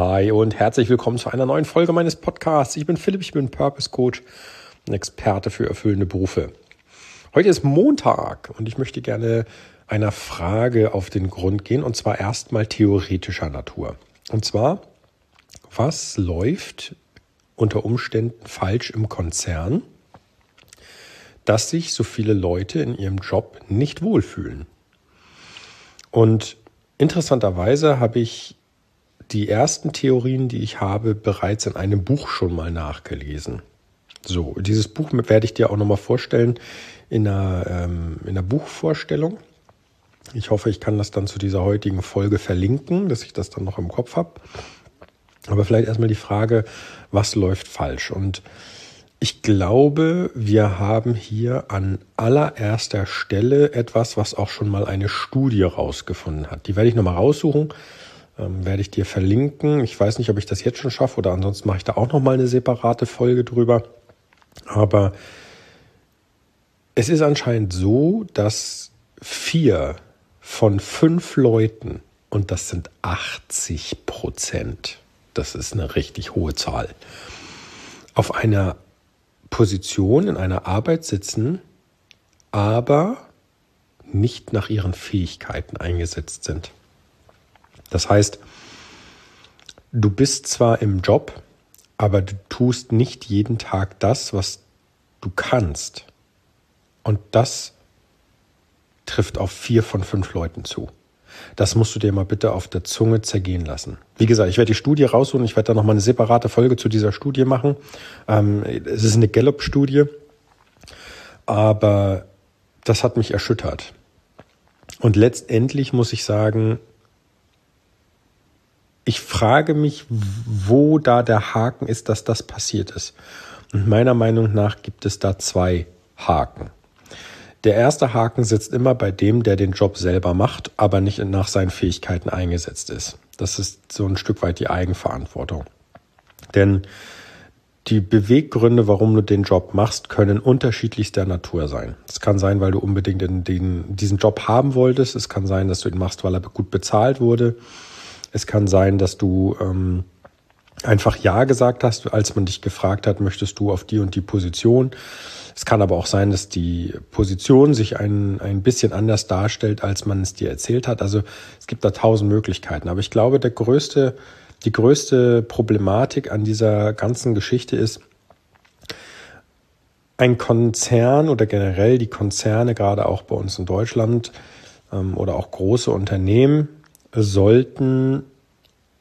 Hi und herzlich willkommen zu einer neuen Folge meines Podcasts. Ich bin Philipp, ich bin Purpose Coach, ein Experte für erfüllende Berufe. Heute ist Montag und ich möchte gerne einer Frage auf den Grund gehen und zwar erstmal theoretischer Natur. Und zwar, was läuft unter Umständen falsch im Konzern, dass sich so viele Leute in ihrem Job nicht wohlfühlen? Und interessanterweise habe ich die ersten Theorien, die ich habe, bereits in einem Buch schon mal nachgelesen. So, dieses Buch werde ich dir auch nochmal vorstellen in einer, ähm, in einer Buchvorstellung. Ich hoffe, ich kann das dann zu dieser heutigen Folge verlinken, dass ich das dann noch im Kopf habe. Aber vielleicht erstmal die Frage, was läuft falsch? Und ich glaube, wir haben hier an allererster Stelle etwas, was auch schon mal eine Studie rausgefunden hat. Die werde ich nochmal raussuchen ähm, werde ich dir verlinken. Ich weiß nicht, ob ich das jetzt schon schaffe oder ansonsten mache ich da auch noch mal eine separate Folge drüber. Aber es ist anscheinend so, dass vier von fünf Leuten, und das sind 80 Prozent, das ist eine richtig hohe Zahl, auf einer Position in einer Arbeit sitzen, aber nicht nach ihren Fähigkeiten eingesetzt sind. Das heißt, du bist zwar im Job, aber du tust nicht jeden Tag das, was du kannst. Und das trifft auf vier von fünf Leuten zu. Das musst du dir mal bitte auf der Zunge zergehen lassen. Wie gesagt, ich werde die Studie rausholen. Ich werde da nochmal eine separate Folge zu dieser Studie machen. Ähm, es ist eine Gallup-Studie, aber das hat mich erschüttert. Und letztendlich muss ich sagen, ich frage mich, wo da der Haken ist, dass das passiert ist. Und meiner Meinung nach gibt es da zwei Haken. Der erste Haken sitzt immer bei dem, der den Job selber macht, aber nicht nach seinen Fähigkeiten eingesetzt ist. Das ist so ein Stück weit die Eigenverantwortung. Denn die Beweggründe, warum du den Job machst, können unterschiedlichster Natur sein. Es kann sein, weil du unbedingt in den, diesen Job haben wolltest. Es kann sein, dass du ihn machst, weil er gut bezahlt wurde. Es kann sein, dass du ähm, einfach Ja gesagt hast, als man dich gefragt hat, möchtest du auf die und die Position. Es kann aber auch sein, dass die Position sich ein, ein bisschen anders darstellt, als man es dir erzählt hat. Also es gibt da tausend Möglichkeiten. Aber ich glaube, der größte, die größte Problematik an dieser ganzen Geschichte ist, ein Konzern oder generell die Konzerne, gerade auch bei uns in Deutschland ähm, oder auch große Unternehmen, sollten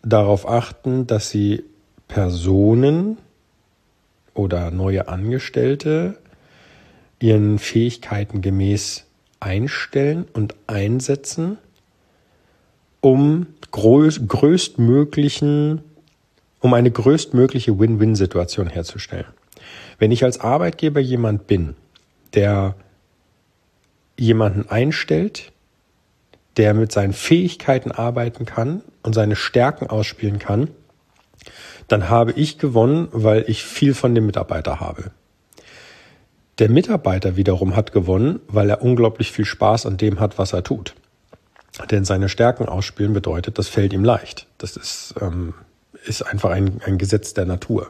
darauf achten, dass sie Personen oder neue Angestellte ihren Fähigkeiten gemäß einstellen und einsetzen, um größtmöglichen, um eine größtmögliche Win-Win-Situation herzustellen. Wenn ich als Arbeitgeber jemand bin, der jemanden einstellt, der mit seinen Fähigkeiten arbeiten kann und seine Stärken ausspielen kann, dann habe ich gewonnen, weil ich viel von dem Mitarbeiter habe. Der Mitarbeiter wiederum hat gewonnen, weil er unglaublich viel Spaß an dem hat, was er tut. Denn seine Stärken ausspielen bedeutet, das fällt ihm leicht. Das ist, ähm, ist einfach ein, ein Gesetz der Natur.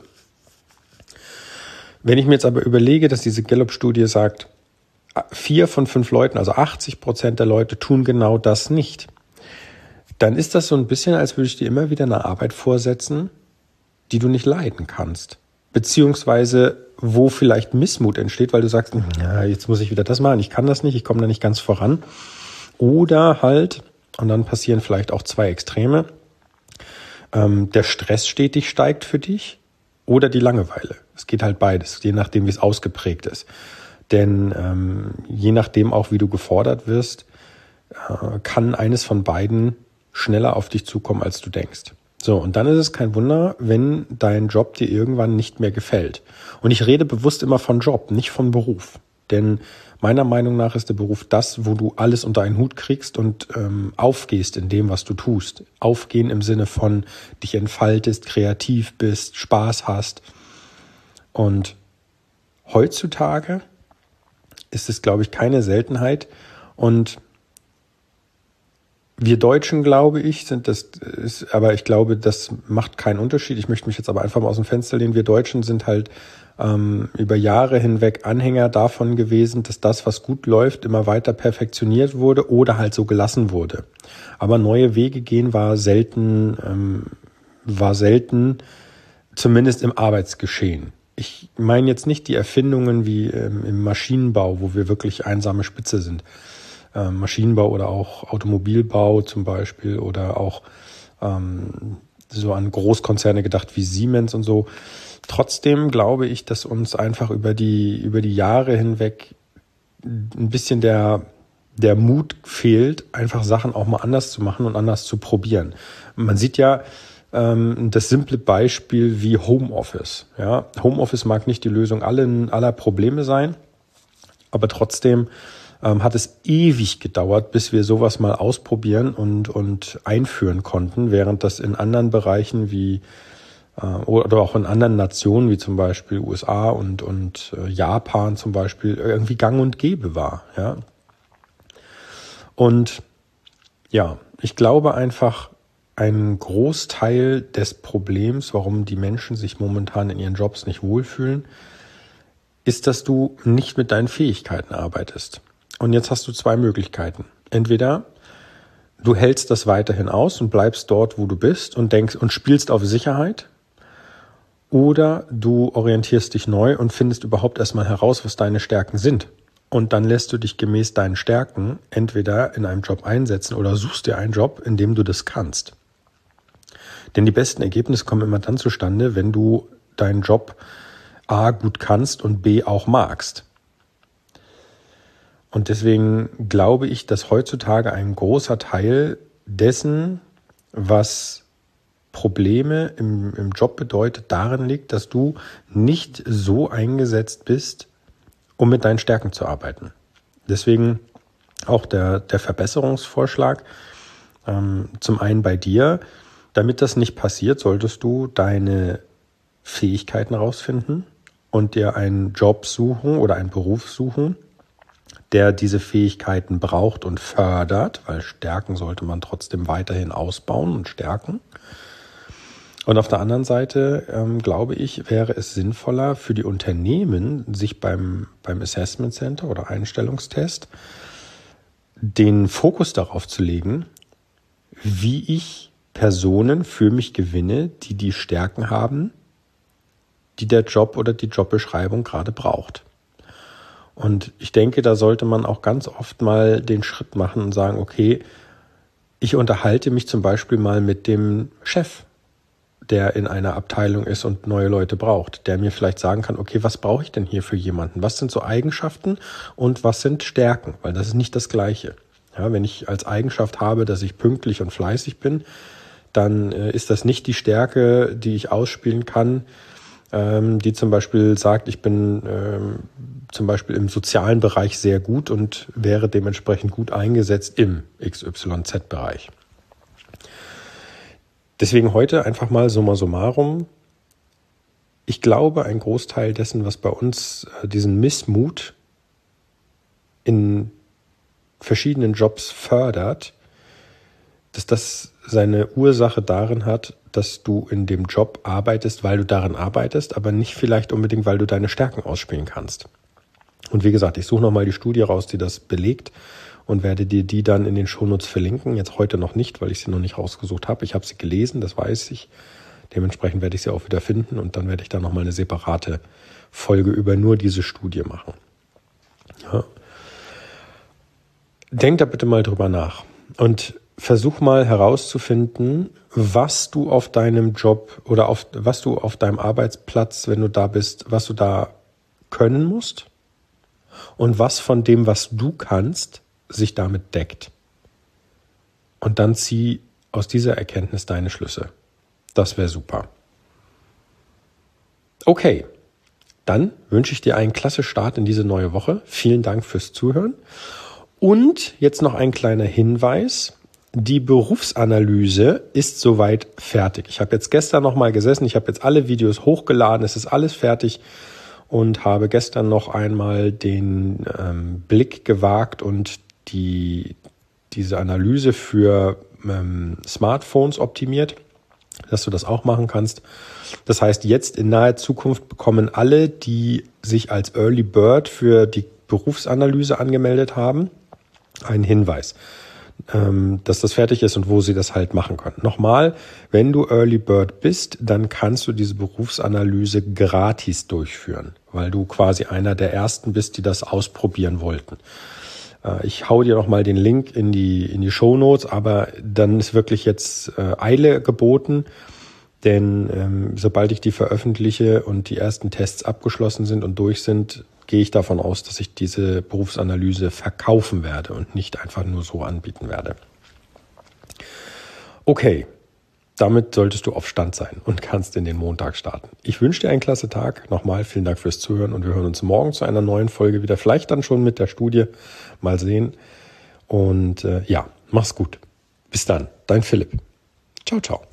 Wenn ich mir jetzt aber überlege, dass diese Gallup-Studie sagt, vier von fünf Leuten, also 80 Prozent der Leute tun genau das nicht, dann ist das so ein bisschen, als würde ich dir immer wieder eine Arbeit vorsetzen, die du nicht leiden kannst. Beziehungsweise, wo vielleicht Missmut entsteht, weil du sagst, ja, jetzt muss ich wieder das machen, ich kann das nicht, ich komme da nicht ganz voran. Oder halt, und dann passieren vielleicht auch zwei Extreme, ähm, der Stress stetig steigt für dich oder die Langeweile. Es geht halt beides, je nachdem, wie es ausgeprägt ist. Denn ähm, je nachdem auch, wie du gefordert wirst, äh, kann eines von beiden schneller auf dich zukommen, als du denkst. So, und dann ist es kein Wunder, wenn dein Job dir irgendwann nicht mehr gefällt. Und ich rede bewusst immer von Job, nicht von Beruf. Denn meiner Meinung nach ist der Beruf das, wo du alles unter einen Hut kriegst und ähm, aufgehst in dem, was du tust. Aufgehen im Sinne von dich entfaltest, kreativ bist, Spaß hast. Und heutzutage ist es, glaube ich, keine Seltenheit. Und wir Deutschen, glaube ich, sind das, ist, aber ich glaube, das macht keinen Unterschied. Ich möchte mich jetzt aber einfach mal aus dem Fenster lehnen. Wir Deutschen sind halt ähm, über Jahre hinweg Anhänger davon gewesen, dass das, was gut läuft, immer weiter perfektioniert wurde oder halt so gelassen wurde. Aber neue Wege gehen war selten, ähm, war selten, zumindest im Arbeitsgeschehen. Ich meine jetzt nicht die Erfindungen wie ähm, im Maschinenbau, wo wir wirklich einsame Spitze sind äh, Maschinenbau oder auch Automobilbau zum Beispiel oder auch ähm, so an Großkonzerne gedacht wie Siemens und so. Trotzdem glaube ich, dass uns einfach über die, über die Jahre hinweg ein bisschen der, der Mut fehlt, einfach Sachen auch mal anders zu machen und anders zu probieren. Man sieht ja ähm, das simple Beispiel wie Homeoffice. Ja, Homeoffice mag nicht die Lösung allen, aller Probleme sein, aber trotzdem ähm, hat es ewig gedauert, bis wir sowas mal ausprobieren und, und einführen konnten, während das in anderen Bereichen wie äh, oder auch in anderen Nationen wie zum Beispiel USA und, und äh, Japan zum Beispiel irgendwie gang und gäbe war. Ja? Und ja, ich glaube einfach, ein Großteil des Problems, warum die Menschen sich momentan in ihren Jobs nicht wohlfühlen, ist, dass du nicht mit deinen Fähigkeiten arbeitest. Und jetzt hast du zwei Möglichkeiten. Entweder du hältst das weiterhin aus und bleibst dort, wo du bist und denkst und spielst auf Sicherheit. Oder du orientierst dich neu und findest überhaupt erstmal heraus, was deine Stärken sind. Und dann lässt du dich gemäß deinen Stärken entweder in einem Job einsetzen oder suchst dir einen Job, in dem du das kannst. Denn die besten Ergebnisse kommen immer dann zustande, wenn du deinen Job A gut kannst und B auch magst. Und deswegen glaube ich, dass heutzutage ein großer Teil dessen, was Probleme im, im Job bedeutet, darin liegt, dass du nicht so eingesetzt bist, um mit deinen Stärken zu arbeiten. Deswegen auch der, der Verbesserungsvorschlag ähm, zum einen bei dir. Damit das nicht passiert, solltest du deine Fähigkeiten rausfinden und dir einen Job suchen oder einen Beruf suchen, der diese Fähigkeiten braucht und fördert, weil Stärken sollte man trotzdem weiterhin ausbauen und stärken. Und auf der anderen Seite, ähm, glaube ich, wäre es sinnvoller für die Unternehmen, sich beim, beim Assessment Center oder Einstellungstest den Fokus darauf zu legen, wie ich Personen für mich gewinne, die die Stärken haben, die der Job oder die Jobbeschreibung gerade braucht. Und ich denke, da sollte man auch ganz oft mal den Schritt machen und sagen, okay, ich unterhalte mich zum Beispiel mal mit dem Chef, der in einer Abteilung ist und neue Leute braucht, der mir vielleicht sagen kann, okay, was brauche ich denn hier für jemanden? Was sind so Eigenschaften und was sind Stärken? Weil das ist nicht das Gleiche. Ja, wenn ich als Eigenschaft habe, dass ich pünktlich und fleißig bin, dann äh, ist das nicht die Stärke, die ich ausspielen kann, ähm, die zum Beispiel sagt, ich bin ähm, zum Beispiel im sozialen Bereich sehr gut und wäre dementsprechend gut eingesetzt im XYZ-Bereich. Deswegen heute einfach mal summa summarum. Ich glaube, ein Großteil dessen, was bei uns äh, diesen Missmut in verschiedenen Jobs fördert, dass das seine Ursache darin hat, dass du in dem Job arbeitest, weil du darin arbeitest, aber nicht vielleicht unbedingt, weil du deine Stärken ausspielen kannst. Und wie gesagt, ich suche nochmal die Studie raus, die das belegt und werde dir die dann in den Shownotes verlinken. Jetzt heute noch nicht, weil ich sie noch nicht rausgesucht habe. Ich habe sie gelesen, das weiß ich. Dementsprechend werde ich sie auch wieder finden und dann werde ich da nochmal eine separate Folge über nur diese Studie machen. Ja. Denk da bitte mal drüber nach. Und versuch mal herauszufinden, was du auf deinem Job oder auf was du auf deinem Arbeitsplatz, wenn du da bist, was du da können musst und was von dem, was du kannst, sich damit deckt. Und dann zieh aus dieser Erkenntnis deine Schlüsse. Das wäre super. Okay, dann wünsche ich dir einen klasse Start in diese neue Woche. Vielen Dank fürs Zuhören. Und jetzt noch ein kleiner Hinweis. Die Berufsanalyse ist soweit fertig. Ich habe jetzt gestern noch mal gesessen, ich habe jetzt alle Videos hochgeladen, es ist alles fertig und habe gestern noch einmal den ähm, Blick gewagt und die diese Analyse für ähm, Smartphones optimiert, dass du das auch machen kannst. Das heißt, jetzt in naher Zukunft bekommen alle, die sich als Early Bird für die Berufsanalyse angemeldet haben, einen Hinweis, dass das fertig ist und wo sie das halt machen können. Nochmal, wenn du Early Bird bist, dann kannst du diese Berufsanalyse gratis durchführen, weil du quasi einer der ersten bist, die das ausprobieren wollten. Äh, ich hau dir nochmal den Link in die, in die Show Notes, aber dann ist wirklich jetzt äh, Eile geboten, denn ähm, sobald ich die veröffentliche und die ersten Tests abgeschlossen sind und durch sind, gehe ich davon aus, dass ich diese Berufsanalyse verkaufen werde und nicht einfach nur so anbieten werde. Okay, damit solltest du auf Stand sein und kannst in den Montag starten. Ich wünsche dir einen klasse Tag. Nochmal vielen Dank fürs Zuhören und wir hören uns morgen zu einer neuen Folge wieder. Vielleicht dann schon mit der Studie. Mal sehen. Und äh, ja, mach's gut. Bis dann. Dein Philipp. Ciao, ciao.